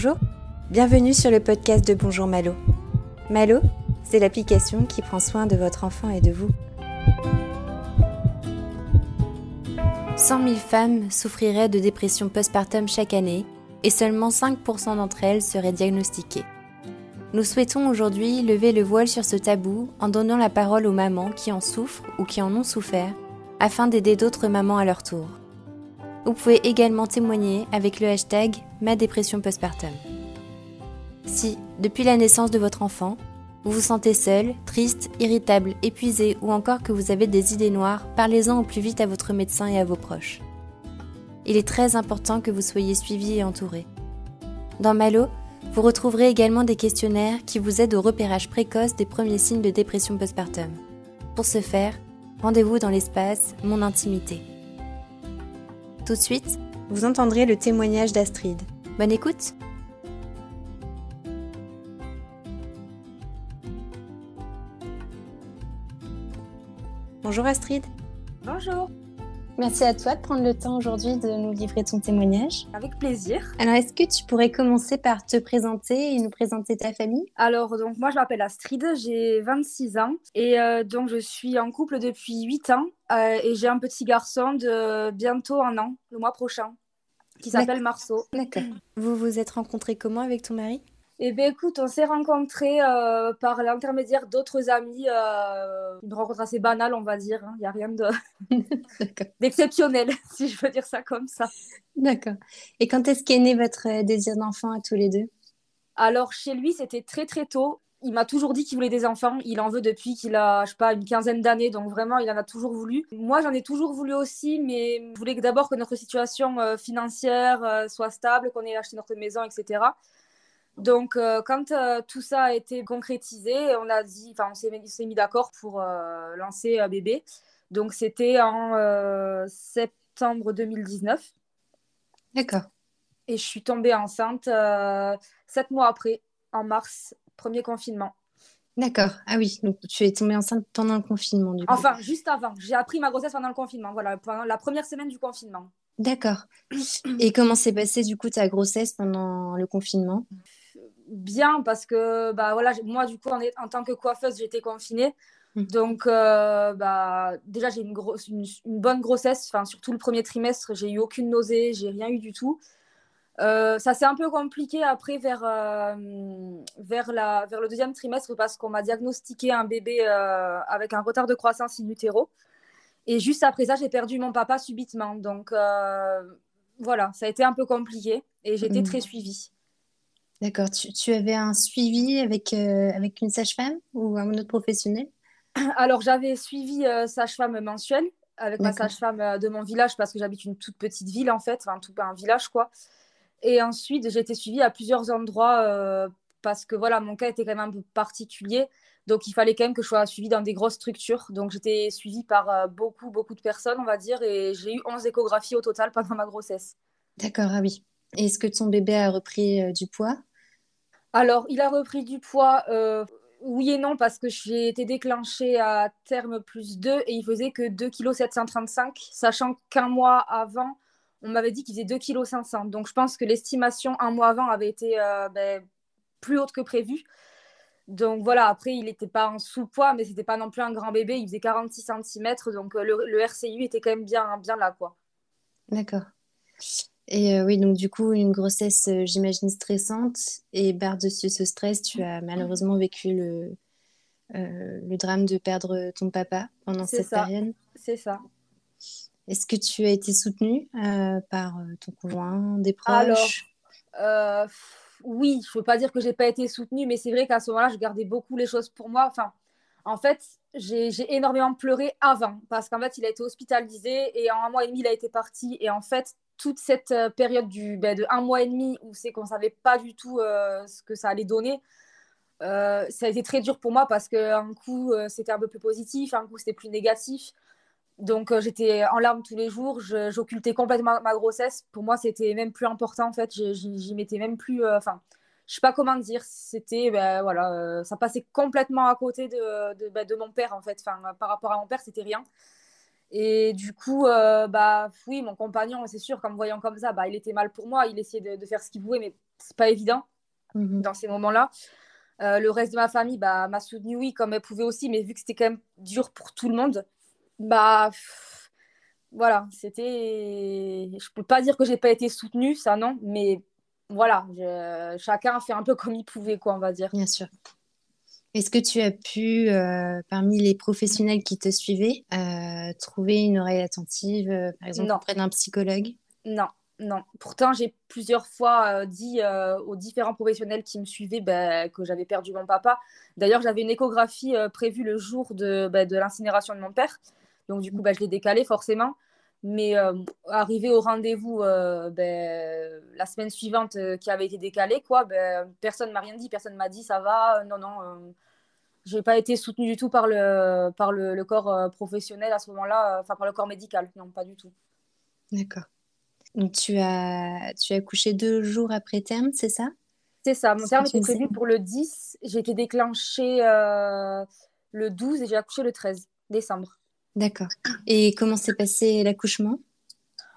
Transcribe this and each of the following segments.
Bonjour, bienvenue sur le podcast de Bonjour Malo. Malo, c'est l'application qui prend soin de votre enfant et de vous. 100 000 femmes souffriraient de dépression postpartum chaque année et seulement 5% d'entre elles seraient diagnostiquées. Nous souhaitons aujourd'hui lever le voile sur ce tabou en donnant la parole aux mamans qui en souffrent ou qui en ont souffert afin d'aider d'autres mamans à leur tour. Vous pouvez également témoigner avec le hashtag Ma dépression postpartum. Si, depuis la naissance de votre enfant, vous vous sentez seul, triste, irritable, épuisé ou encore que vous avez des idées noires, parlez-en au plus vite à votre médecin et à vos proches. Il est très important que vous soyez suivi et entouré. Dans Malo, vous retrouverez également des questionnaires qui vous aident au repérage précoce des premiers signes de dépression postpartum. Pour ce faire, rendez-vous dans l'espace Mon intimité. Tout de suite, vous entendrez le témoignage d'Astrid. Bonne écoute Bonjour Astrid. Bonjour. Merci à toi de prendre le temps aujourd'hui de nous livrer ton témoignage. Avec plaisir. Alors, est-ce que tu pourrais commencer par te présenter et nous présenter ta famille? Alors, donc moi, je m'appelle Astrid, j'ai 26 ans et euh, donc je suis en couple depuis 8 ans euh, et j'ai un petit garçon de bientôt un an, le mois prochain, qui s'appelle Marceau. D'accord. Vous vous êtes rencontrés comment avec ton mari? Eh bien, écoute, on s'est rencontrés euh, par l'intermédiaire d'autres amis. Euh, une rencontre assez banale, on va dire. Il hein. n'y a rien d'exceptionnel, si je veux dire ça comme ça. D'accord. Et quand est-ce qu'est né votre euh, désir d'enfant à tous les deux? Alors, chez lui, c'était très, très tôt. Il m'a toujours dit qu'il voulait des enfants. Il en veut depuis qu'il a, je sais pas, une quinzaine d'années. Donc vraiment, il en a toujours voulu. Moi, j'en ai toujours voulu aussi, mais je voulais d'abord que notre situation euh, financière soit stable, qu'on ait acheté notre maison, etc. Donc, euh, quand euh, tout ça a été concrétisé, on a dit, enfin, on s'est mis, d'accord pour euh, lancer un bébé. Donc, c'était en septembre 2019. D'accord. Et je suis tombée enceinte sept mois après, en mars, premier confinement. D'accord. Ah oui, donc tu es tombée enceinte pendant le confinement, du coup. Enfin, juste avant. J'ai appris ma grossesse pendant le confinement, voilà, pendant la première semaine du confinement. D'accord. Et comment s'est passée, du coup, ta grossesse pendant le confinement? Bien parce que bah voilà moi du coup en, en tant que coiffeuse j'étais confinée. Mmh. donc euh, bah déjà j'ai une grosse une, bonne grossesse. Enfin surtout le premier trimestre j'ai eu aucune nausée j'ai rien eu du tout. Euh, ça s'est un peu compliqué après vers euh, vers la vers le deuxième trimestre parce qu'on m'a diagnostiqué un bébé avec un retard de croissance in utero. Et juste après ça j'ai perdu mon papa subitement. Donc voilà ça a été un peu compliqué et j'étais mmh. très suivie D'accord. Tu, avais un suivi avec, euh, avec une sage-femme ou un autre professionnel? Alors, j'avais suivi euh, sage-femme mensuelle avec ma sage-femme euh, de mon village parce que j'habite une toute petite ville en fait, enfin tout un village quoi. Et ensuite, j'ai été suivie à plusieurs endroits parce que voilà, mon cas était quand même un peu particulier. Donc, il fallait quand même que je sois suivie dans des grosses structures. Donc, j'étais suivie par beaucoup, beaucoup de personnes, on va dire. Et j'ai eu 11 échographies au total pendant ma grossesse. D'accord, ah oui. Est-ce que ton bébé a repris du poids? Alors, il a repris du poids, euh, oui et non, parce que j'ai été déclenchée à terme plus 2 et il faisait que 2,735 kg, sachant qu'un mois avant, on m'avait dit qu'il faisait 2,5 kg. Donc, je pense que l'estimation un mois avant avait été euh, ben, plus haute que prévu. Donc voilà, après, il n'était pas en sous-poids, mais c'était pas non plus un grand bébé. Il faisait 46 cm, donc euh, le, le, RCU était quand même bien, bien là, quoi. D'accord. Et euh, oui, donc du coup, une grossesse, euh, j'imagine, stressante. Et par-dessus ce stress, tu as malheureusement vécu le, euh, le drame de perdre ton papa pendant cette période. C'est ça. Est-ce que tu as été soutenue par ton conjoint, des proches? Alors, oui, je ne veux pas dire que j'ai pas été soutenue, mais c'est vrai qu'à ce moment-là, je gardais beaucoup les choses pour moi. Enfin, en fait, j'ai énormément pleuré avant parce qu'en fait, il a été hospitalisé et en un mois et demi, il a été parti. Et en fait, toute cette euh, période du, ben, de un mois et demi où c'est qu'on ne savait pas du tout euh, ce que ça allait donner, euh, ça a été très dur pour moi parce qu'un coup, c'était un peu plus positif, un coup, c'était plus négatif. Donc, j'étais en larmes tous les jours, j'occultais complètement ma grossesse. Pour moi, c'était même plus important, en fait. J'y mettais même plus... Enfin, je sais pas comment dire. C'était... Ben, voilà, ça passait complètement à côté de, ben, de mon père, en fait. Enfin, par rapport à mon père, c'était rien. Et du coup, euh, bah oui, mon compagnon, c'est sûr, comme voyant comme ça, bah, il était mal pour moi. Il essayait de, faire ce qu'il pouvait, mais c'est pas évident Mhm. dans ces moments-là. Euh, le reste de ma famille bah, m'a soutenu, oui, comme elle pouvait aussi, mais vu que c'était quand même dur pour tout le monde, bah pff, voilà, c'était. Je peux pas dire que j'ai pas été soutenue, ça non, mais voilà, je- chacun a fait un peu comme il pouvait, quoi, on va dire. Bien sûr. Est-ce que tu as pu, euh, parmi les professionnels qui te suivaient, euh, trouver une oreille attentive, euh, par exemple Non. auprès d'un psychologue? Non, non. Pourtant, j'ai plusieurs fois dit aux différents professionnels qui me suivaient bah, que j'avais perdu mon papa. D'ailleurs, j'avais une échographie prévue le jour de, bah, de l'incinération de mon père. Donc, du coup, bah, je l'ai décalée forcément. Mais arrivé au rendez-vous la semaine suivante qui avait été décalé, quoi, personne ne m'a rien dit, personne ne m'a dit ça va, non, non. Euh, j'ai pas été soutenue du tout par le, par le, le corps euh, professionnel à ce moment-là, euh, enfin par le corps médical, non, pas du tout. D'accord. Donc tu as, tu as accouché deux jours après terme, c'est ça? C'est ça, mon terme était prévu pour le 10, j'ai été déclenchée euh, le 12 et j'ai accouché le 13 décembre. D'accord. Et comment s'est passé l'accouchement?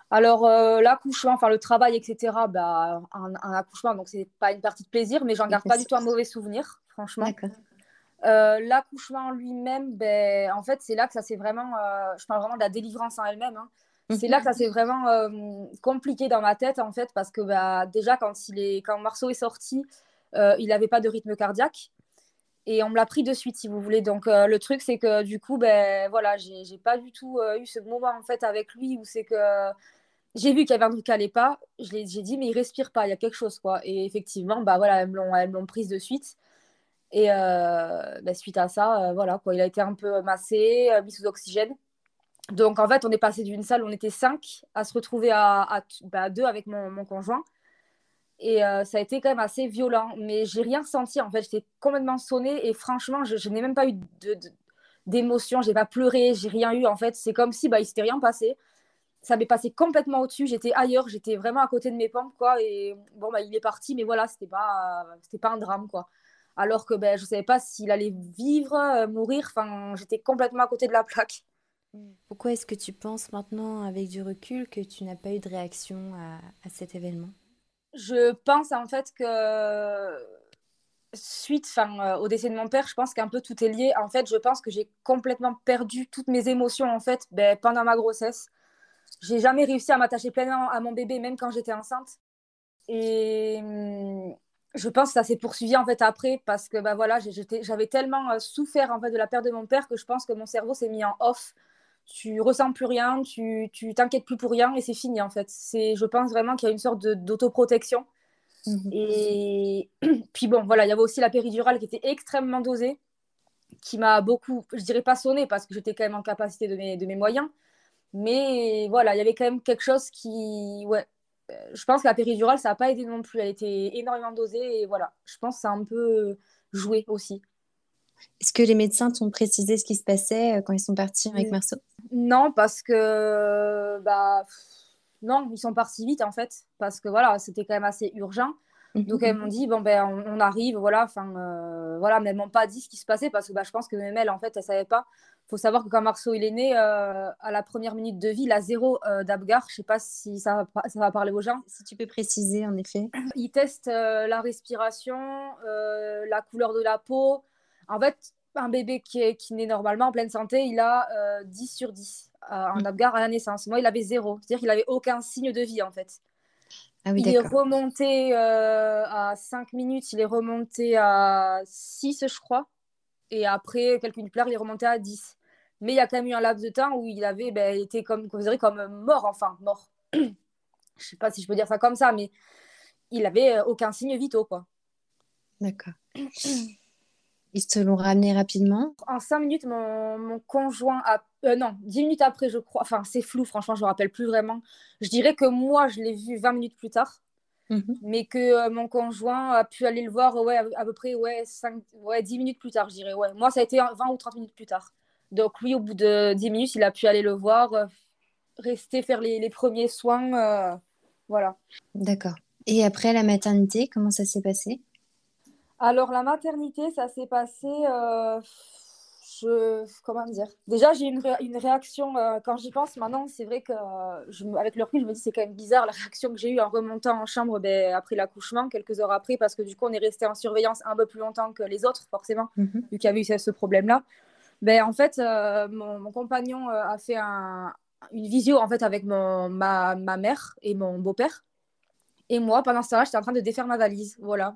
Alors, euh, l'accouchement, enfin le travail, etc., bah, un, un accouchement, donc c'est pas une partie de plaisir, mais j'en garde pas du tout un mauvais souvenir, franchement. D'accord. Euh, l'accouchement en lui-même, ben, en fait, c'est là que ça s'est vraiment, euh, je parle vraiment de la délivrance en elle-même, hein. C'est là que ça s'est vraiment euh, compliqué dans ma tête, en fait, parce que bah, déjà, quand, il est, quand Marceau est sorti, il n'avait pas de rythme cardiaque. Et on me l'a pris de suite, si vous voulez. Donc, le truc, c'est que du coup, ben, voilà, j'ai pas du tout eu ce moment, en fait, avec lui où c'est que j'ai vu qu'il y avait un truc qui allait pas. Je l'ai- J'ai dit, mais il respire pas, il y a quelque chose, quoi. Et effectivement, bah, voilà, elles me l'ont prise de suite. Et euh, bah, suite à ça, euh, voilà, quoi, il a été un peu massé, euh, mis sous oxygène. Donc, en fait, on est passé d'une salle où on était cinq à se retrouver à, à deux avec mon, conjoint. Et ça a été quand même assez violent. Mais j'ai rien ressenti. En fait, j'étais complètement sonnée. Et franchement, je, n'ai même pas eu d'émotion. J'ai pas pleuré. J'ai rien eu. En fait, c'est comme si bah, il s'était rien passé. Ça m'est passé complètement au-dessus. J'étais ailleurs. J'étais vraiment à côté de mes pompes. Quoi. Et bon, bah, il est parti. Mais voilà, c'était pas, pas un drame. Quoi. Alors que ben, je savais pas s'il allait vivre, euh, mourir. Enfin, j'étais complètement à côté de la plaque. Pourquoi est-ce que tu penses maintenant, avec du recul, que tu n'as pas eu de réaction à, à cet événement? Je pense en fait que suite enfin, euh, au décès de mon père, je pense qu'un peu tout est lié. En fait, je pense que j'ai complètement perdu toutes mes émotions en fait ben, pendant ma grossesse. J'ai jamais réussi à m'attacher pleinement à mon bébé, même quand j'étais enceinte. Et hum, je pense que ça s'est poursuivi en fait après parce que bah, voilà, j'avais tellement euh, souffert en fait de la perte de mon père que je pense que mon cerveau s'est mis en off. Tu ressens plus rien, tu t'inquiètes plus pour rien et c'est fini en fait. C'est, je pense vraiment qu'il y a une sorte d'autoprotection. Mhm. Et puis bon, voilà, il y avait aussi la péridurale qui était extrêmement dosée, qui m'a beaucoup, je dirais pas sonné parce que j'étais quand même en capacité de mes, de mes moyens. Mais voilà, il y avait quand même quelque chose qui, ouais, je pense que la péridurale, ça n'a pas aidé non plus. Elle était énormément dosée et voilà, je pense que ça a un peu joué aussi. Est-ce que les médecins t'ont précisé ce qui se passait euh, quand ils sont partis avec. Marceau? Non, parce que, bah, non, ils sont partis vite en fait, parce que voilà, c'était quand même assez urgent. Donc elles m'ont dit bon ben on, on arrive voilà enfin euh, voilà mais elles m'ont pas dit ce qui se passait parce que bah, je pense que même elle en fait elle savait pas. Faut savoir que quand Marceau il est né euh, à la première minute de vie il a zéro euh, d'Apgar. Je sais pas si ça va, pa- ça va parler aux gens. Si tu peux préciser, en effet. Il teste euh, la respiration, euh, la couleur de la peau. En fait un bébé qui est qui naît normalement en pleine santé il a euh, 10 sur 10 euh, en Apgar à la naissance. Moi il avait zéro, c'est-à-dire qu'il avait aucun signe de vie en fait. Ah oui, Il est remonté à 5 minutes, il est remonté à 6, je crois. Et après, quelques minutes plus tard, il est remonté à 10. Mais il y a quand même eu un laps de temps où il avait ben, été comme, considéré comme mort, enfin, mort. je sais pas si je peux dire ça comme ça, mais il avait euh, aucun signe vitaux, quoi. D'accord. Ils te l'ont ramené rapidement. En 5 minutes, mon, mon conjoint a... euh, non, 10 minutes après, je crois. Enfin, c'est flou, franchement, je me rappelle plus vraiment. Je dirais que moi, je l'ai vu 20 minutes plus tard. Mhm. mais que euh, mon conjoint a pu aller le voir ouais, à, à peu près ouais, 5, ouais, 10 minutes plus tard, je dirais. Ouais. Moi, ça a été 20 ou 30 minutes plus tard. Donc, lui, au bout de 10 minutes, il a pu aller le voir, euh, rester faire les, les premiers soins. euh, voilà. D'accord. Et après la maternité, comment ça s'est passé? Alors, la maternité, ça s'est passé. euh, je, comment dire? Déjà, j'ai une, une réaction quand j'y pense maintenant. C'est vrai que, je, avec le recul, je me dis c'est quand même bizarre la réaction que j'ai eue en remontant en chambre ben, après l'accouchement, quelques heures après, parce que du coup, on est resté en surveillance un peu plus longtemps que les autres, forcément, mhm. vu qu'il y avait eu ce problème-là. Ben, en fait, euh, mon, compagnon euh, a fait un, une visio en fait avec mon, ma, ma mère et mon beau-père. Et moi, pendant ce temps-là, j'étais en train de défaire ma valise. Voilà.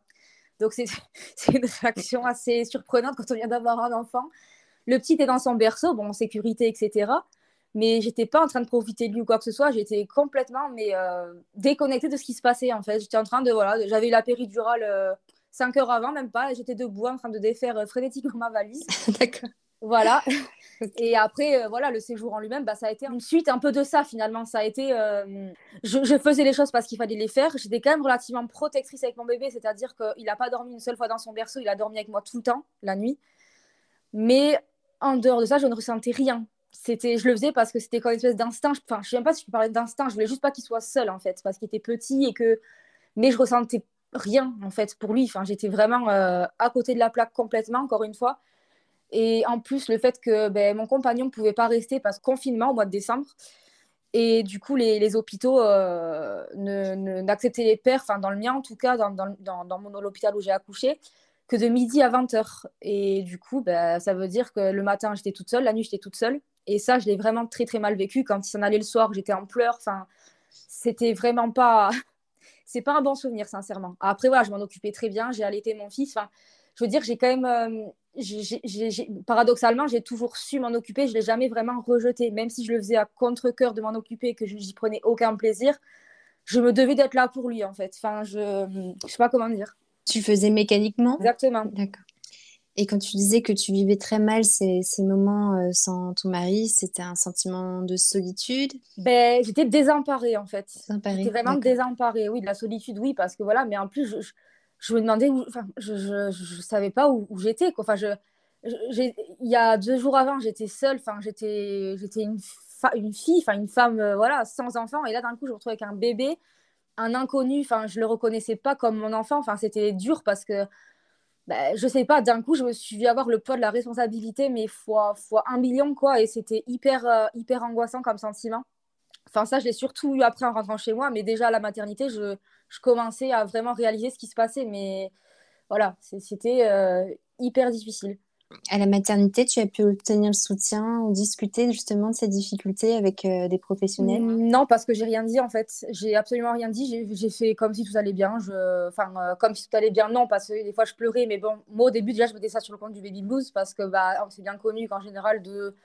Donc, c'est une réaction assez surprenante quand on vient d'avoir un enfant. Le petit est dans son berceau, bon, sécurité, etc. Mais j'étais pas en train de profiter de lui ou quoi que ce soit. J'étais complètement mais, euh, déconnectée de ce qui se passait, en fait. J'étais en train de, voilà, j'avais la péridurale euh, 5 heures avant, même pas. J'étais debout en train de défaire frénétiquement ma valise. D'accord. Voilà. Et après, euh, voilà, le séjour en lui-même, bah, ça a été une suite un peu de ça finalement. Ça a été, euh, je, faisais les choses parce qu'il fallait les faire. J'étais quand même relativement protectrice avec mon bébé, c'est-à-dire qu'il n'a pas dormi une seule fois dans son berceau, il a dormi avec moi tout le temps, la nuit. Mais en dehors de ça, je ne ressentais rien. C'était, je le faisais parce que c'était comme une espèce d'instinct. Enfin, je ne sais même pas si je peux parler d'instinct. Je voulais juste pas qu'il soit seul en fait, parce qu'il était petit et que, mais je ressentais rien en fait pour lui. Enfin, j'étais vraiment euh, à côté de la plaque complètement, encore une fois. Et en plus, le fait que ben, mon compagnon ne pouvait pas rester parce que confinement au mois de décembre. Et du coup, les, hôpitaux euh, n'acceptaient les pères, enfin dans le mien en tout cas, dans, dans, mon hôpital où j'ai accouché, que de midi à 20h. Et du coup, ben, ça veut dire que le matin, j'étais toute seule, la nuit, j'étais toute seule. Et ça, je l'ai vraiment très très mal vécu. Quand il s'en allait le soir, j'étais en pleurs. Enfin, c'était vraiment pas. C'est pas un bon souvenir, sincèrement. Après, voilà, je m'en occupais très bien. J'ai allaité mon fils. Enfin, je veux dire, j'ai quand même. Euh, paradoxalement, j'ai toujours su m'en occuper. Je ne l'ai jamais vraiment rejeté. Même si je le faisais à contre-coeur de m'en occuper et que je n'y prenais aucun plaisir, je me devais d'être là pour lui, en fait. Enfin, je ne sais pas comment dire. Tu faisais mécaniquement? Exactement. D'accord. Et quand tu disais que tu vivais très mal ces, ces moments euh, sans ton mari, c'était un sentiment de solitude? Ben, J'étais désemparée en fait. J'étais vraiment désemparée, oui, de la solitude, oui, parce que voilà, mais en plus, je, je me demandais où, enfin, je, je, je, savais pas où, j'étais. Enfin, je, il y a deux jours avant, j'étais seule, enfin, j'étais, j'étais une, une fille, enfin, une femme, euh, voilà, sans enfant, et là, d'un coup, je me retrouvais avec un bébé, un inconnu, enfin, je le reconnaissais pas comme mon enfant, enfin, c'était dur parce que, ben, je sais pas, d'un coup, je me suis vu avoir le poids de la responsabilité, mais fois, fois un million, quoi, et c'était hyper, euh, hyper angoissant comme sentiment. Enfin, ça, je l'ai surtout eu après en rentrant chez moi, mais déjà à la maternité, je, je commençais à vraiment réaliser ce qui se passait. Mais voilà, c'était euh, hyper difficile. À la maternité, tu as pu obtenir le soutien ou discuter justement de ces difficultés avec euh, des professionnels? Non, parce que j'ai rien dit en fait. J'ai absolument rien dit. J'ai fait comme si tout allait bien. Je... Enfin, euh, comme si tout allait bien, non, parce que des fois je pleurais. Mais bon, moi au début, déjà, je mettais ça sur le compte du baby blues parce que bah, c'est bien connu qu'en général, de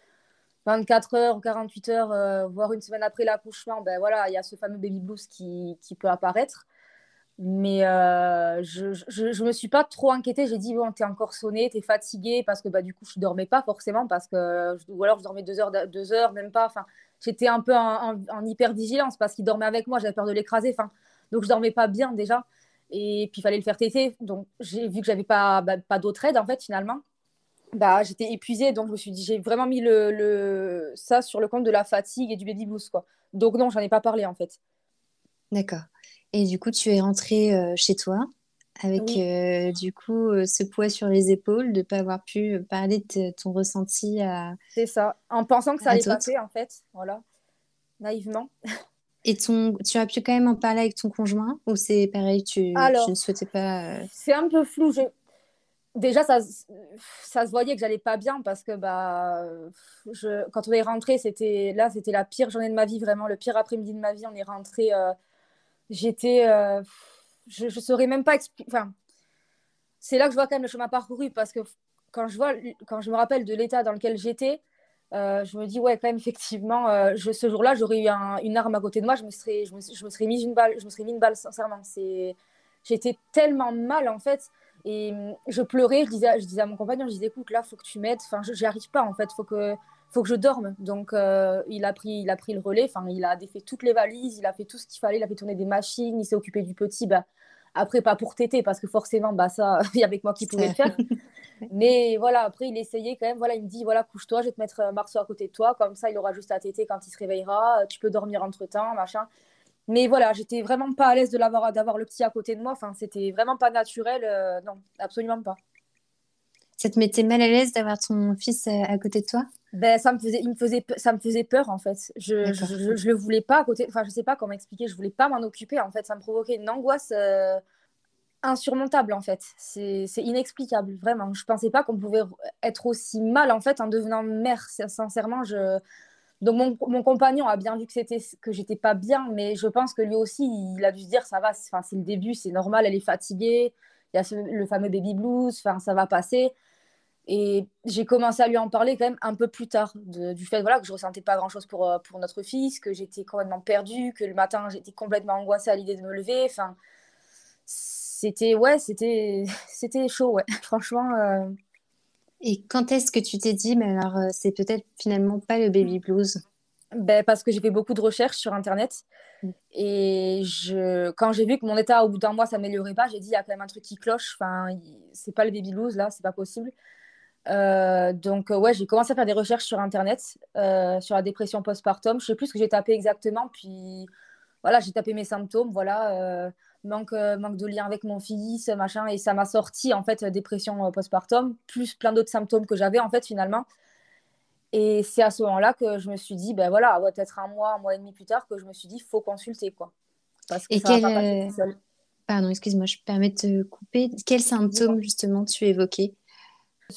24 heures ou 48 heures, voire une semaine après l'accouchement, ben voilà, il y a ce fameux baby blues qui, qui peut apparaître. Mais euh, je, ne me suis pas trop inquiétée. J'ai dit, bon, t'es encore sonné, t'es fatiguée, parce que bah, du coup, je dormais pas forcément, parce que, ou alors je dormais deux heures, deux heures, même pas. Enfin, j'étais un peu en, en, hyper vigilance parce qu'il dormait avec moi, j'avais peur de l'écraser. Enfin, donc je dormais pas bien déjà. Et puis il fallait le faire téter. Donc j'ai vu que j'avais pas, bah, pas d'autre aide en fait finalement. Bah, j'étais épuisée, donc je me suis dit, j'ai vraiment mis le, le, ça sur le compte de la fatigue et du baby blues. Quoi. Donc non, j'en ai pas parlé en fait. D'accord. Et du coup, tu es rentrée euh, chez toi avec euh, du coup euh, ce poids sur les épaules de ne pas avoir pu parler de ton ressenti à. C'est ça, en pensant que ça allait passer en fait, voilà, naïvement. Et ton, tu as pu quand même en parler avec ton conjoint ou c'est pareil, tu, ne souhaitais pas. C'est un peu flou. Déjà, ça, ça se voyait que j'allais pas bien parce que bah, je, quand on est rentré, c'était là, c'était la pire journée de ma vie, vraiment le pire après-midi de ma vie. On est rentré j'étais. Euh, je ne saurais même pas expliquer. Enfin, c'est là que je vois quand même le chemin parcouru parce que quand je, vois, quand je me rappelle de l'état dans lequel j'étais, euh, je me dis, ouais, quand même, effectivement, euh, ce jour-là, j'aurais eu une arme à côté de moi, je me serais, je me, serais mis une balle, je me serais mis une balle, sincèrement. J'étais tellement mal, en fait. Et je pleurais, je disais, je disais à mon compagnon, je disais, écoute, là, faut que tu m'aides. Enfin, je n'y arrive pas, en fait. Faut que, faut que je dorme. Donc, euh, il, a pris, il a pris le relais. Enfin, il a défait toutes les valises, il a fait tout ce qu'il fallait, il a fait tourner des machines, il s'est occupé du petit. Bah, après, pas pour téter, parce que forcément, bah, ça, il y avait que moi qui pouvais le faire. Mais voilà, après, il essayait quand même. Voilà, il me dit voilà, couche-toi, je vais te mettre Marceau à côté de toi. Comme ça, il aura juste à téter quand il se réveillera. Tu peux dormir entre temps, machin. Mais voilà, j'étais vraiment pas à l'aise de l'avoir, d'avoir le petit à côté de moi. Enfin, c'était vraiment pas naturel. Euh, non, absolument pas. Ça te mettait mal à l'aise d'avoir ton fils à, côté de toi? Ben, ça me faisait, il me faisait, ça me faisait peur en fait. Je, je, je, le voulais pas à côté. Enfin, je sais pas comment expliquer. Je voulais pas m'en occuper en fait. Ça me provoquait une angoisse euh, insurmontable en fait. C'est inexplicable vraiment. Je pensais pas qu'on pouvait être aussi mal en fait en devenant mère. Sincèrement, je. Donc mon, mon compagnon a bien vu que c'était que j'étais pas bien, mais je pense que lui aussi il a dû se dire ça va. Enfin, c'est le début, c'est normal. Elle est fatiguée. Il y a le fameux baby blues. Enfin, ça va passer. Et j'ai commencé à lui en parler quand même un peu plus tard, du fait voilà, que je ressentais pas grand-chose pour, euh, pour notre fils, que j'étais complètement perdue, que le matin j'étais complètement angoissée à l'idée de me lever. Enfin, c'était ouais, c'était c'était chaud, ouais. franchement. Euh. Et quand est-ce que tu t'es dit, mais alors euh, c'est peut-être finalement pas le baby blues? Ben, Parce que j'ai fait beaucoup de recherches sur Internet. Mm. Et je, quand j'ai vu que mon état au bout d'un mois s'améliorait pas, j'ai dit il y a quand même un truc qui cloche. Enfin, c'est pas le baby blues là, c'est pas possible. Euh, donc, euh, ouais, j'ai commencé à faire des recherches sur Internet euh, sur la dépression postpartum. Je sais plus ce que j'ai tapé exactement. Puis, voilà, j'ai tapé mes symptômes. Voilà, manque, manque de lien avec mon fils, machin. Et ça m'a sorti, en fait, dépression postpartum, plus plein d'autres symptômes que j'avais, en fait, finalement. Et c'est à ce moment-là que je me suis dit, ben voilà, peut-être un mois, un mois et demi plus tard, que je me suis dit, il faut consulter, quoi. Parce que et ça quel... va pas Pardon, excuse-moi, je permets de te couper. Quels symptômes, justement, tu évoquais?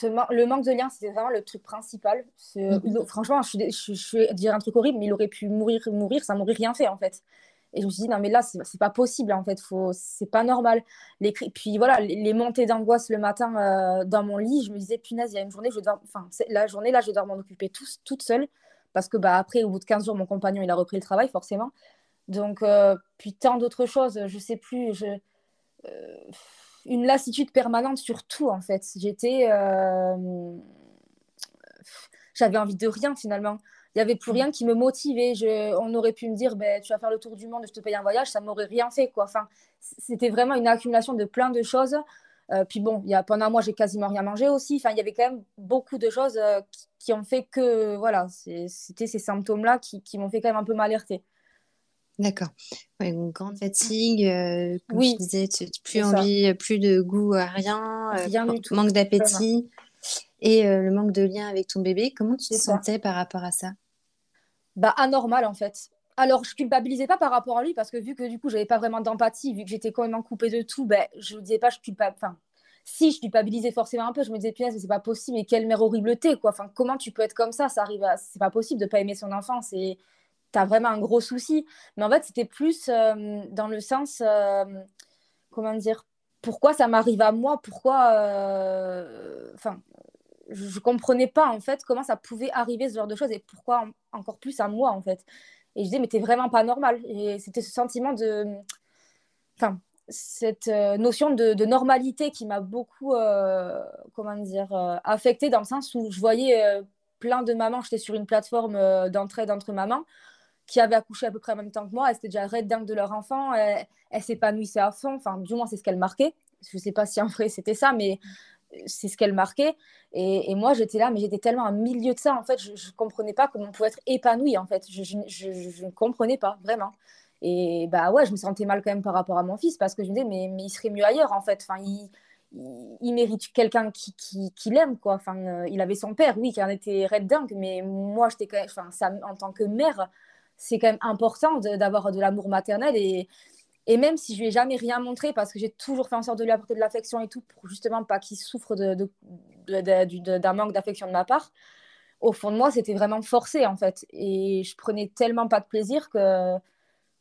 Le manque de lien, c'était vraiment le truc principal. Mhm. Franchement, je, je, je, vais dire un truc horrible, mais il aurait pu mourir, mourir, ça m'aurait rien fait en fait. Et je me suis dit, non, mais là, c'est pas possible en fait, c'est pas normal. Les, puis voilà, les, montées d'angoisse le matin euh, dans mon lit, je me disais, punaise, il y a une journée, je dois, enfin, la journée là, je dois m'en occuper toute seule. Parce que bah, après, au bout de 15 jours, mon compagnon, il a repris le travail, forcément. Donc, euh, puis tant d'autres choses, je sais plus. Je, euh, une lassitude permanente sur tout, en fait. J'étais. Euh, j'avais envie de rien, finalement. Il n'y avait plus rien qui me motivait. Je... On aurait pu me dire, ben, tu vas faire le tour du monde, je te paye un voyage, ça m'aurait rien fait. Quoi. Enfin, c'était vraiment une accumulation de plein de choses. Euh, puis bon, y a, pendant un mois, j'ai quasiment rien mangé aussi. Enfin, il y avait quand même beaucoup de choses euh, qui, ont fait que, voilà, c'était ces symptômes-là qui, qui m'ont fait quand même un peu m'alerter. D'accord. une grande fatigue, euh, comme oui, disais, plus envie, plus de goût à rien, euh, rien du tout. manque d'appétit et euh, le manque de lien avec ton bébé. Comment tu te sentais par rapport à ça? Bah anormal en fait. Alors je culpabilisais pas par rapport à lui parce que vu que du coup j'avais pas vraiment d'empathie, vu que j'étais quand même coupée de tout, ben je ne disais pas je culpabilisais. Enfin, si je culpabilisais forcément un peu, je me disais punaise c'est pas possible, mais quelle mère horrible t'es quoi. Enfin comment tu peux être comme ça? Ça arrive, à... c'est pas possible de pas aimer son enfant, c'est tu as vraiment un gros souci. Mais en fait, c'était plus euh, dans le sens, euh, comment dire, pourquoi ça m'arrive à moi Pourquoi. Euh, enfin, je ne comprenais pas, en fait, comment ça pouvait arriver, ce genre de choses, et pourquoi encore plus à moi, en fait. Et je disais, mais t'es vraiment pas normal. Et c'était ce sentiment de. Enfin, cette notion de, normalité qui m'a beaucoup, comment dire, affectée dans le sens où je voyais plein de mamans, j'étais sur une plateforme d'entraide entre mamans, qui avaient accouché à peu près en même temps que moi, elles étaient déjà red dingue de leur enfant, elles, s'épanouissaient à fond, enfin du moins c'est ce qu'elles marquaient. Je ne sais pas si en vrai c'était ça, mais c'est ce qu'elles marquaient. Et, moi j'étais là, mais j'étais tellement au milieu de ça, en fait, je ne comprenais pas comment on pouvait être épanoui, en fait. Je, ne comprenais pas, vraiment. Et bah ouais, je me sentais mal quand même par rapport à mon fils, parce que je me disais, mais, mais il serait mieux ailleurs, en fait. Enfin, il, mérite quelqu'un qui, qui, l'aime, quoi. Enfin, euh, il avait son père, oui, qui en était red dingue, mais moi, j'étais enfin, en tant que mère, c'est quand même important d'avoir de, l'amour maternel et, et même si je lui ai jamais rien montré parce que j'ai toujours fait en sorte de lui apporter de l'affection et tout pour justement pas qu'il souffre d'un de, manque d'affection de ma part, au fond de moi c'était vraiment forcé en fait et je prenais tellement pas de plaisir que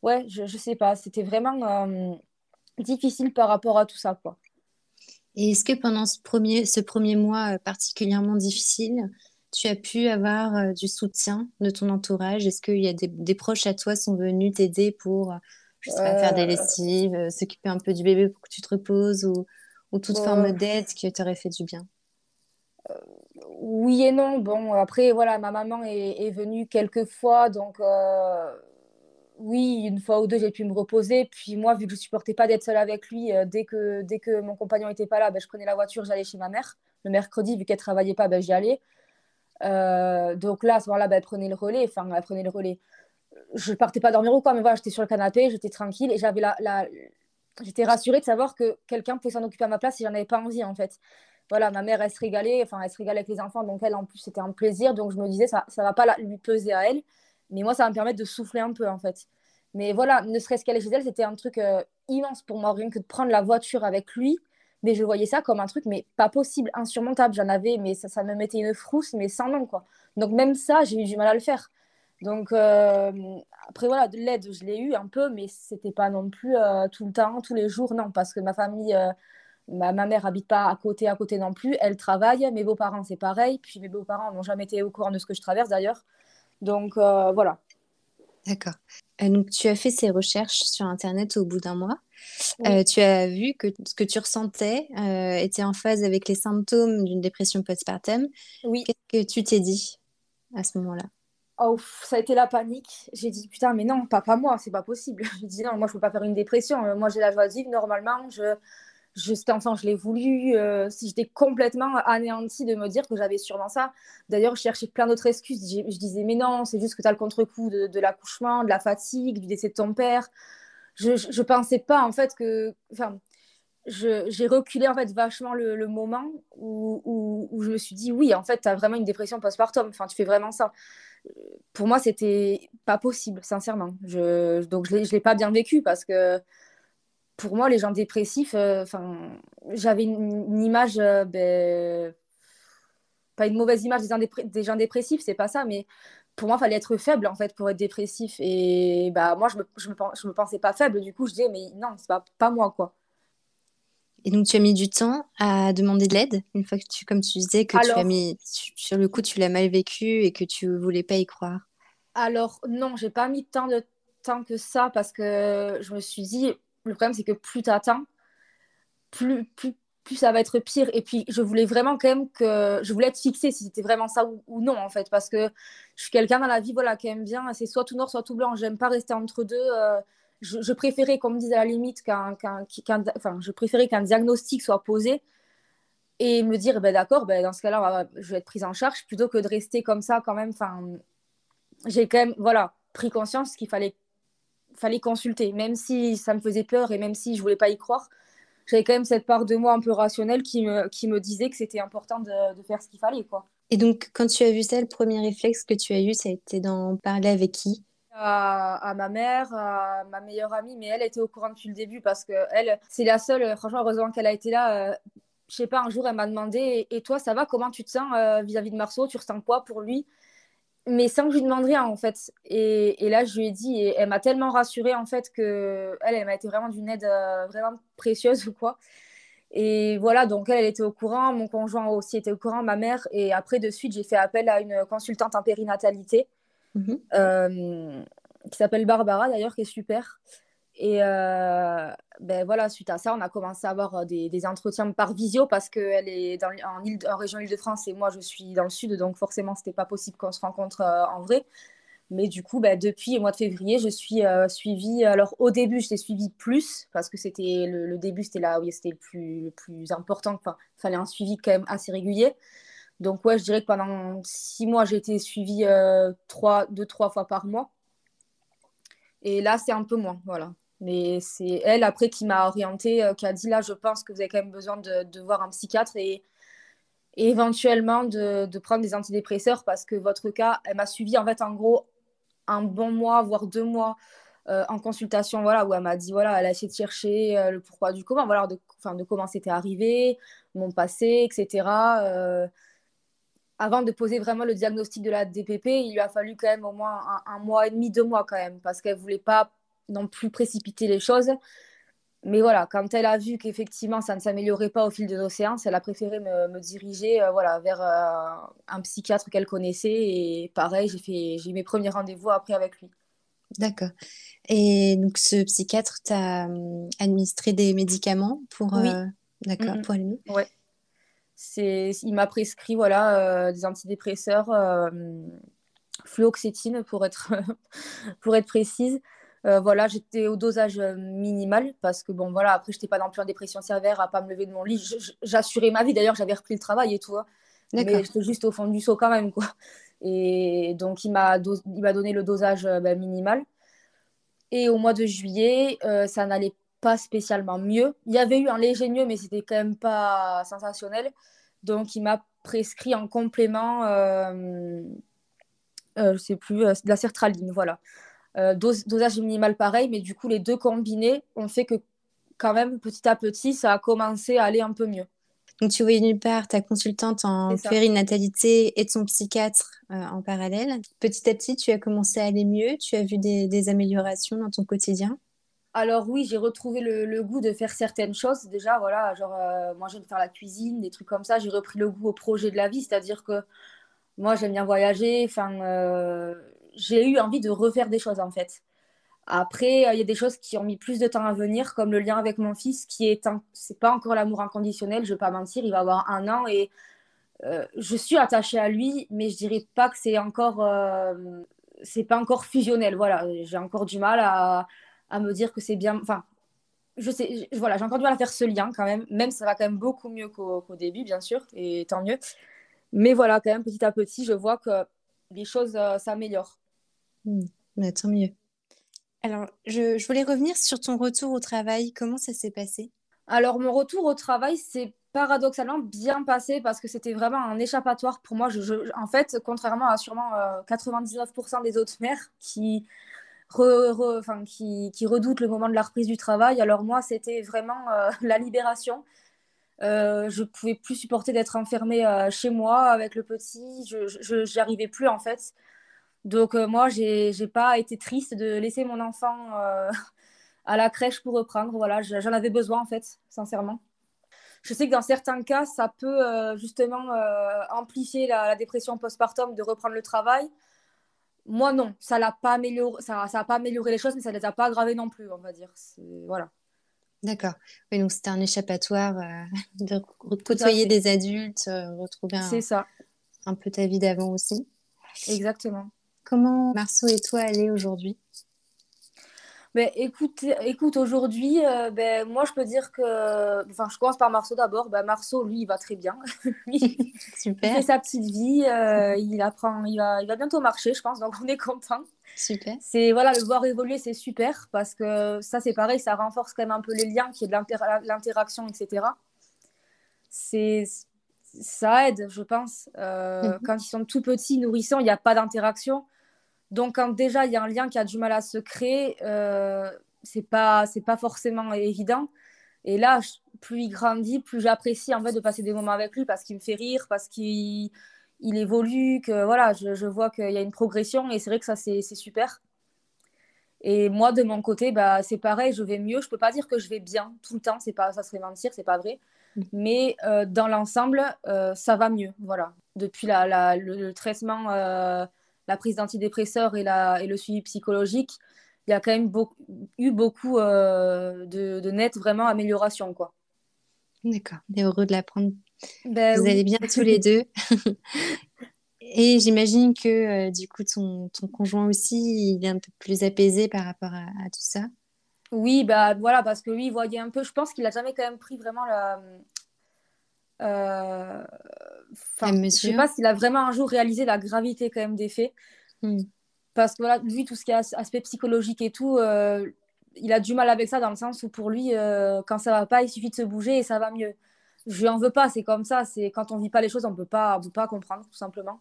ouais je, je sais pas c'était vraiment euh, difficile par rapport à tout ça quoi. Et est-ce que pendant ce premier, ce premier mois euh, particulièrement difficile, tu as pu avoir euh, du soutien de ton entourage? Est-ce qu'il y a des, proches à toi sont venus t'aider pour, je sais pas, faire des euh. lessives, euh, s'occuper un peu du bébé pour que tu te reposes ou, ou toute forme d'aide qui t'aurait fait du bien? Oui et non. Bon, après, voilà, ma maman est, venue quelques fois, donc oui, une fois ou deux, j'ai pu me reposer. Puis moi, vu que je supportais pas d'être seule avec lui, dès, que, dès que mon compagnon n'était pas là, ben, je prenais la voiture, j'allais chez ma mère. Le mercredi, vu qu'elle travaillait pas, ben, j'y allais. Euh, donc là, à ce moment-là, bah, prenait le relais. Enfin, prenait le relais. Je partais pas dormir ou quoi, mais voilà, j'étais sur le canapé, j'étais tranquille et j'avais la, la... j'étais rassurée de savoir que quelqu'un pouvait s'en occuper à ma place si j'en avais pas envie, en fait. voilà, ma mère, elle se régalait, enfin, elle se avec les enfants, donc elle, en plus, c'était un plaisir. Donc, je me disais, ça ne va pas lui peser à elle, mais moi, ça va me permettre de souffler un peu, en fait. Mais voilà, ne serait-ce qu'aller chez elle, c'était un truc euh, immense pour moi, rien que de prendre la voiture avec lui. Mais je voyais ça comme un truc, mais pas possible, insurmontable. J'en avais, mais ça, ça me mettait une frousse, mais sans nom, quoi. Donc, même ça, j'ai eu du mal à le faire. Donc, euh, après, voilà, de l'aide, je l'ai eu un peu, mais c'était pas non plus euh, tout le temps, tous les jours, non, parce que ma famille, ma, ma, mère habite pas à côté, à côté non plus, elle travaille, mes beaux-parents, c'est pareil, puis mes beaux-parents n'ont jamais été au courant de ce que je traverse d'ailleurs. Donc, voilà. D'accord. Euh, donc, tu as fait ces recherches sur Internet au bout d'un mois. Euh, tu as vu que ce que tu ressentais euh, était en phase avec les symptômes d'une dépression postpartum. Oui. Qu'est-ce que tu t'es dit à ce moment-là? Oh, ça a été la panique. J'ai dit putain, mais non, pas, pas moi, c'est pas possible. J'ai dit non, moi je peux pas faire une dépression. Moi j'ai la joie de vivre normalement. Je, je, cet enfant, je l'ai voulu. Euh, j'étais complètement anéantie de me dire que j'avais sûrement ça. D'ailleurs, je cherchais plein d'autres excuses. Je, je, disais, mais non, c'est juste que tu as le contre-coup de, l'accouchement, de la fatigue, du décès de ton père. Je ne pensais pas, en fait, que. Enfin, j'ai reculé, en fait, vachement le, moment où, où, où, je me suis dit, oui, en fait, tu as vraiment une dépression postpartum. Enfin, tu fais vraiment ça. Pour moi, c'était pas possible, sincèrement. Je, donc, je ne l'ai pas bien vécu parce que pour moi, les gens dépressifs, euh, enfin, j'avais une, image, euh, ben, pas une mauvaise image des gens, des gens dépressifs, c'est pas ça, mais pour moi, il fallait être faible en fait pour être dépressif. Et bah moi, je me, je me, je me pensais pas faible. Du coup, je disais, mais non, c'est pas, pas moi quoi. Et donc, tu as mis du temps à demander de l'aide une fois que tu, comme tu disais, que Alors, tu as mis sur le coup, tu l'as mal vécu et que tu voulais pas y croire? Alors non, j'ai pas mis tant de temps que ça parce que je me suis dit, le problème, c'est que plus tu attends, plus, plus, ça va être pire. Et puis, je voulais vraiment quand même que. Je voulais être fixée si c'était vraiment ça ou, non, en fait. Parce que je suis quelqu'un dans la vie voilà, qui aime bien. C'est soit tout noir, soit tout blanc. J'aime pas rester entre deux. Euh, je, préférais qu'on me dise à la limite qu'un. enfin, je préférais qu'un diagnostic soit posé et me dire, ben, d'accord, ben, dans ce cas-là, je vais être prise en charge plutôt que de rester comme ça quand même. Enfin, j'ai quand même voilà, pris conscience qu'il fallait fallait consulter, même si ça me faisait peur et même si je voulais pas y croire. J'avais quand même cette part de moi un peu rationnelle qui me, qui me disait que c'était important de, de, faire ce qu'il fallait. Quoi. Et donc, quand tu as vu ça, le premier réflexe que tu as eu, ça a été d'en parler avec qui? À, à, ma mère, à ma meilleure amie, mais elle était au courant depuis le début parce que elle, c'est la seule, franchement, heureusement qu'elle a été là. Euh, je sais pas, un jour, elle m'a demandé Et toi, ça va? Comment tu te sens euh, vis-à-vis -vis de Marceau? Tu ressens quoi pour lui? Mais sans que je lui demande rien en fait. Et, et, là, je lui ai dit, et elle m'a tellement rassurée en fait que elle, elle m'a été vraiment d'une aide euh, vraiment précieuse ou quoi. Et voilà, donc elle, elle était au courant, mon conjoint aussi était au courant, ma mère. Et après, de suite, j'ai fait appel à une consultante en périnatalité mm-hmm. euh, qui s'appelle Barbara d'ailleurs, qui est super. Et euh, ben voilà, suite à ça, on a commencé à avoir euh, des, des entretiens par visio parce qu'elle est dans, en, Ile, en région Île-de-France et moi je suis dans le sud, donc forcément c'était pas possible qu'on se rencontre euh, en vrai. Mais du coup, ben, depuis le mois de février, je suis euh, suivie. Alors au début, je l'ai suivie plus parce que c'était le, début, c'était là où c'était le plus, le plus important. Enfin, il fallait un suivi quand même assez régulier. Donc ouais, je dirais que pendant six mois, j'ai été suivie trois, deux, trois fois par mois. Et là, c'est un peu moins, voilà. Mais c'est elle, après, qui m'a orientée, euh, qui a dit là, je pense que vous avez quand même besoin de, voir un psychiatre et, éventuellement de, prendre des antidépresseurs parce que votre cas, elle m'a suivi en fait, en gros, un bon mois, voire deux mois euh, en consultation, voilà, où elle m'a dit, voilà, elle a essayé de chercher euh, le pourquoi du comment, voilà, de, comment c'était arrivé, mon passé, etc. Avant de poser vraiment le diagnostic de la DPP, il lui a fallu quand même au moins un, un mois et demi, deux mois quand même, parce qu'elle voulait pas non plus précipiter les choses. Mais voilà, quand elle a vu qu'effectivement ça ne s'améliorait pas au fil de nos séances, elle a préféré me, me diriger euh, voilà, vers euh, un psychiatre qu'elle connaissait. Et pareil, j'ai fait j'ai eu mes premiers rendez-vous après avec lui. D'accord. Et donc ce psychiatre t'a euh, administré des médicaments pour, oui. euh, d'accord, pour aller mieux? Ouais. C'est, il m'a prescrit voilà, des antidépresseurs, fluoxétine pour être, pour être précise. Euh, voilà, j'étais au dosage euh, minimal parce que bon, voilà, après, j'étais pas non plus en dépression sévère à pas me lever de mon lit. J'assurais ma vie. D'ailleurs, j'avais repris le travail et tout. Hein. Mais j'étais juste au fond du seau quand même, quoi. Et donc, il m'a donné le dosage euh, ben, minimal. Et au mois de juillet, euh, ça n'allait pas spécialement mieux. Il y avait eu un léger mieux, mais c'était quand même pas sensationnel. Donc, il m'a prescrit en complément, je ne sais plus, de la sertraline, voilà. Dosage minimal pareil, mais du coup, les deux combinés ont fait que quand même, petit à petit, ça a commencé à aller un peu mieux. Donc, tu voyais nulle part ta consultante en périnatalité et ton psychiatre euh, en parallèle. Petit à petit, tu as commencé à aller mieux. Tu as vu des, améliorations dans ton quotidien? Alors oui, j'ai retrouvé le, goût de faire certaines choses. Déjà, voilà, genre euh, moi j'aime faire la cuisine, des trucs comme ça. J'ai repris le goût au projet de la vie, c'est-à-dire que moi j'aime bien voyager. Enfin, euh, j'ai eu envie de refaire des choses en fait. Après, il y a des choses qui ont mis plus de temps à venir, comme le lien avec mon fils, qui est, c'est pas encore l'amour inconditionnel, je vais pas mentir, il va avoir un an et euh, je suis attachée à lui, mais je dirais pas que c'est encore, euh, c'est pas encore fusionnel. Voilà, j'ai encore du mal à, à me dire que c'est bien. Enfin, je sais, voilà, j'ai encore du mal à faire ce lien quand même, même ça va quand même beaucoup mieux qu'au, début, bien sûr, et tant mieux. Mais voilà, quand même, petit à petit, je vois que les choses euh, s'améliorent. Mmh, tant mieux. Alors, je, voulais revenir sur ton retour au travail. Comment ça s'est passé? Alors, mon retour au travail, c'est paradoxalement bien passé parce que c'était vraiment un échappatoire pour moi. Je, en fait, contrairement à sûrement 99% euh, des autres mères qui, qui, redoutent le moment de la reprise du travail, alors moi, c'était vraiment euh, la libération. Euh, je pouvais plus supporter d'être enfermée euh, chez moi avec le petit. Je n'arrivais plus en fait. Donc euh, moi, j'ai n'ai pas été triste de laisser mon enfant euh, à la crèche pour reprendre. Voilà, j'en avais besoin en fait, sincèrement. Je sais que dans certains cas, ça peut euh, justement amplifier la, dépression postpartum de reprendre le travail. Moi, non, ça n'a pas amélioré, ça, ça pas amélioré les choses, mais ça ne les a pas aggravées non plus, on va dire. Voilà. D'accord. Oui, donc c'était un échappatoire de côtoyer des adultes, retrouver un, ça. un peu ta vie d'avant aussi. Exactement. Comment Marceau et toi allez aujourd'hui? Ben, écoute, écoute aujourd'hui, euh, ben, moi je peux dire que. Enfin, je commence par Marceau d'abord. Ben, Marceau, lui, il va très bien. Super. Il fait sa petite vie. Euh, il apprend, il va, il va bientôt marcher, je pense. Donc on est content. Super. C'est voilà, le voir évoluer, c'est super parce que ça, c'est pareil, ça renforce quand même un peu les liens, qui est de l'interaction, etc. C'est ça aide, je pense. Euh, mhm. Quand ils sont tout petits, nourrissants, il n'y a pas d'interaction. Donc, quand déjà il y a un lien qui a du mal à se créer, euh, c'est pas c'est pas forcément évident. Et là, plus il grandit, plus j'apprécie en fait de passer des moments avec lui parce qu'il me fait rire, parce qu'il il évolue, que voilà, je, je vois qu'il y a une progression et c'est vrai que ça c'est super. Et moi de mon côté, bah c'est pareil, je vais mieux. Je peux pas dire que je vais bien tout le temps, c'est pas ça serait mentir, c'est pas vrai. Mais euh, dans l'ensemble, euh, ça va mieux. Voilà. Depuis la, la, le, traitement euh, la prise d'antidépresseurs et, et le suivi psychologique, il y a quand même eu beaucoup de, de nettes vraiment améliorations. Quoi. D'accord, on est heureux de l'apprendre. Ben Vous allez bien tous les deux. et j'imagine que euh, du coup, ton, ton, conjoint aussi, il est un peu plus apaisé par rapport à, tout ça. Oui, bah voilà, parce que lui, il voyait un peu, je pense qu'il a jamais quand même pris vraiment la, euh, je sais pas s'il a vraiment un jour réalisé la gravité quand même des faits. Hmm. Parce que voilà, lui, tout ce qui est aspect psychologique et tout, euh, il a du mal avec ça dans le sens où pour lui, euh, quand ça va pas, il suffit de se bouger et ça va mieux. Je lui en veux pas, c'est comme ça. C'est quand on vit pas les choses, on peut pas, on peut pas comprendre tout simplement.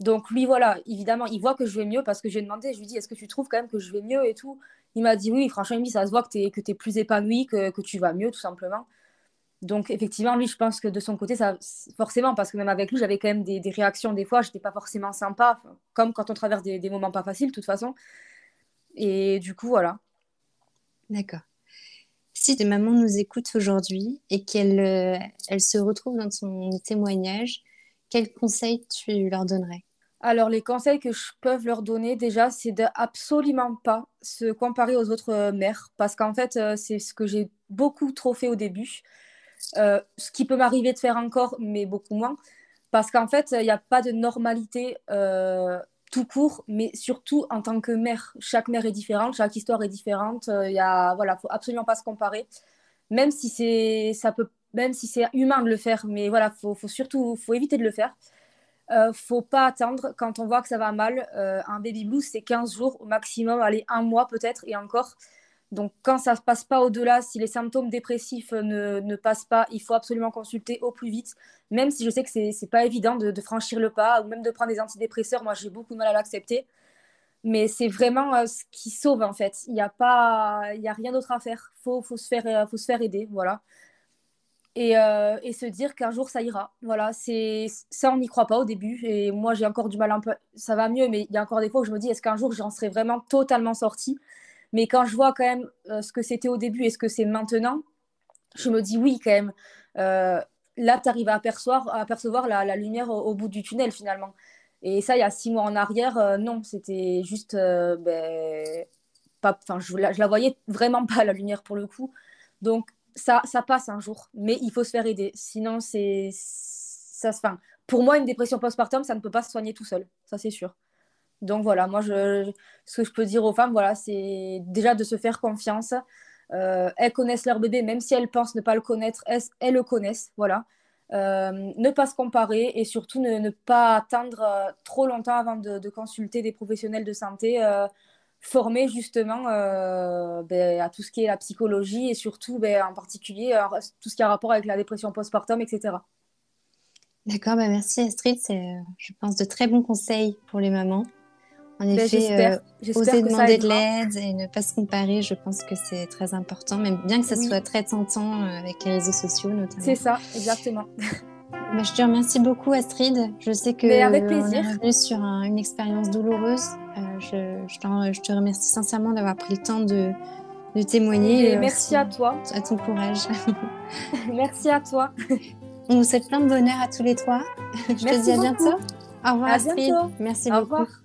Donc lui, voilà, évidemment, il voit que je vais mieux parce que je lui ai demandé, je lui dit, est-ce que tu trouves quand même que je vais mieux et tout? Il m'a dit oui, franchement, il me dit, ça se voit que tu es, que plus épanoui, que, que tu vas mieux tout simplement. Donc, effectivement, lui, je pense que de son côté, ça, forcément, parce que même avec lui, j'avais quand même des, réactions des fois, j'étais pas forcément sympa, comme quand on traverse des, moments pas faciles, de toute façon. Et du coup, voilà. D'accord. Si tes mamans nous écoutent aujourd'hui et qu'elles euh, se retrouvent dans ton témoignage, quels conseils tu leur donnerais? Alors, les conseils que je peux leur donner déjà, c'est de absolument pas se comparer aux autres euh, mères, parce qu'en fait, euh, c'est ce que j'ai beaucoup trop fait au début. Euh, ce qui peut m'arriver de faire encore, mais beaucoup moins. Parce qu'en fait, il n'y a pas de normalité tout court, mais surtout en tant que mère. Chaque mère est différente, chaque histoire est différente. Il y voilà, faut absolument pas se comparer. Même si c'est, si humain de le faire, mais voilà, faut, faut surtout, faut éviter de le faire. Euh, faut pas attendre quand on voit que ça va mal. un baby blues, c'est 15 jours au maximum, allez, un mois peut-être, et encore. Donc, quand ça ne passe pas au-delà, si les symptômes dépressifs ne, ne, passent pas, il faut absolument consulter au plus vite, même si je sais que ce n'est pas évident de, franchir le pas ou même de prendre des antidépresseurs. Moi, j'ai beaucoup de mal à l'accepter. Mais c'est vraiment euh, ce qui sauve, en fait. Il n'y a, a rien d'autre à faire. Il faut, faut, se faire, euh, faut se faire aider. Voilà. Et, euh, et, se dire qu'un jour ça ira. Voilà, c'est ça on n'y croit pas au début et moi j'ai encore du mal un peu. Ça va mieux, mais il y a encore des fois où je me dis est-ce qu'un jour j'en serai vraiment totalement sortie? Mais quand je vois quand même euh, ce que c'était au début et ce que c'est maintenant, je me dis oui quand même. Euh, là, tu arrives à apercevoir, à apercevoir la, lumière au, bout du tunnel finalement. Et ça, il y a six mois en arrière, non, c'était juste, ben, pas, je, la, je la voyais vraiment pas la lumière pour le coup. Donc ça, ça passe un jour, mais il faut se faire aider. Sinon, c'est ça se. Fin, pour moi, une dépression postpartum, ça ne peut pas se soigner tout seul, ça c'est sûr. Donc voilà, moi, je, ce que je peux dire aux femmes, voilà, c'est déjà de se faire confiance. Euh, elles connaissent leur bébé, même si elles pensent ne pas le connaître, elles, le connaissent. Voilà. Euh, ne pas se comparer et surtout ne, pas attendre euh, trop longtemps avant de, consulter des professionnels de santé formés justement ben, à tout ce qui est la psychologie et surtout ben, en particulier tout ce qui a rapport avec la dépression postpartum, etc. D'accord, bah merci Astrid, c'est je pense de très bons conseils pour les mamans. En ben, effet, euh, oser demander de l'aide et ne pas se comparer, je pense que c'est très important, même bien que ça soit très tentant euh, avec les réseaux sociaux notamment. C'est ça, exactement. Bah, je te remercie beaucoup Astrid. Je sais que on est sur une expérience douloureuse. Euh, je, je, te remercie sincèrement d'avoir pris le temps de, de témoigner. Et merci à toi. À ton courage. merci à toi. On vous souhaite plein de bonheur à tous les trois. Je te dis à bientôt. Au revoir à Astrid. Bientôt. Merci Au beaucoup. Revoir.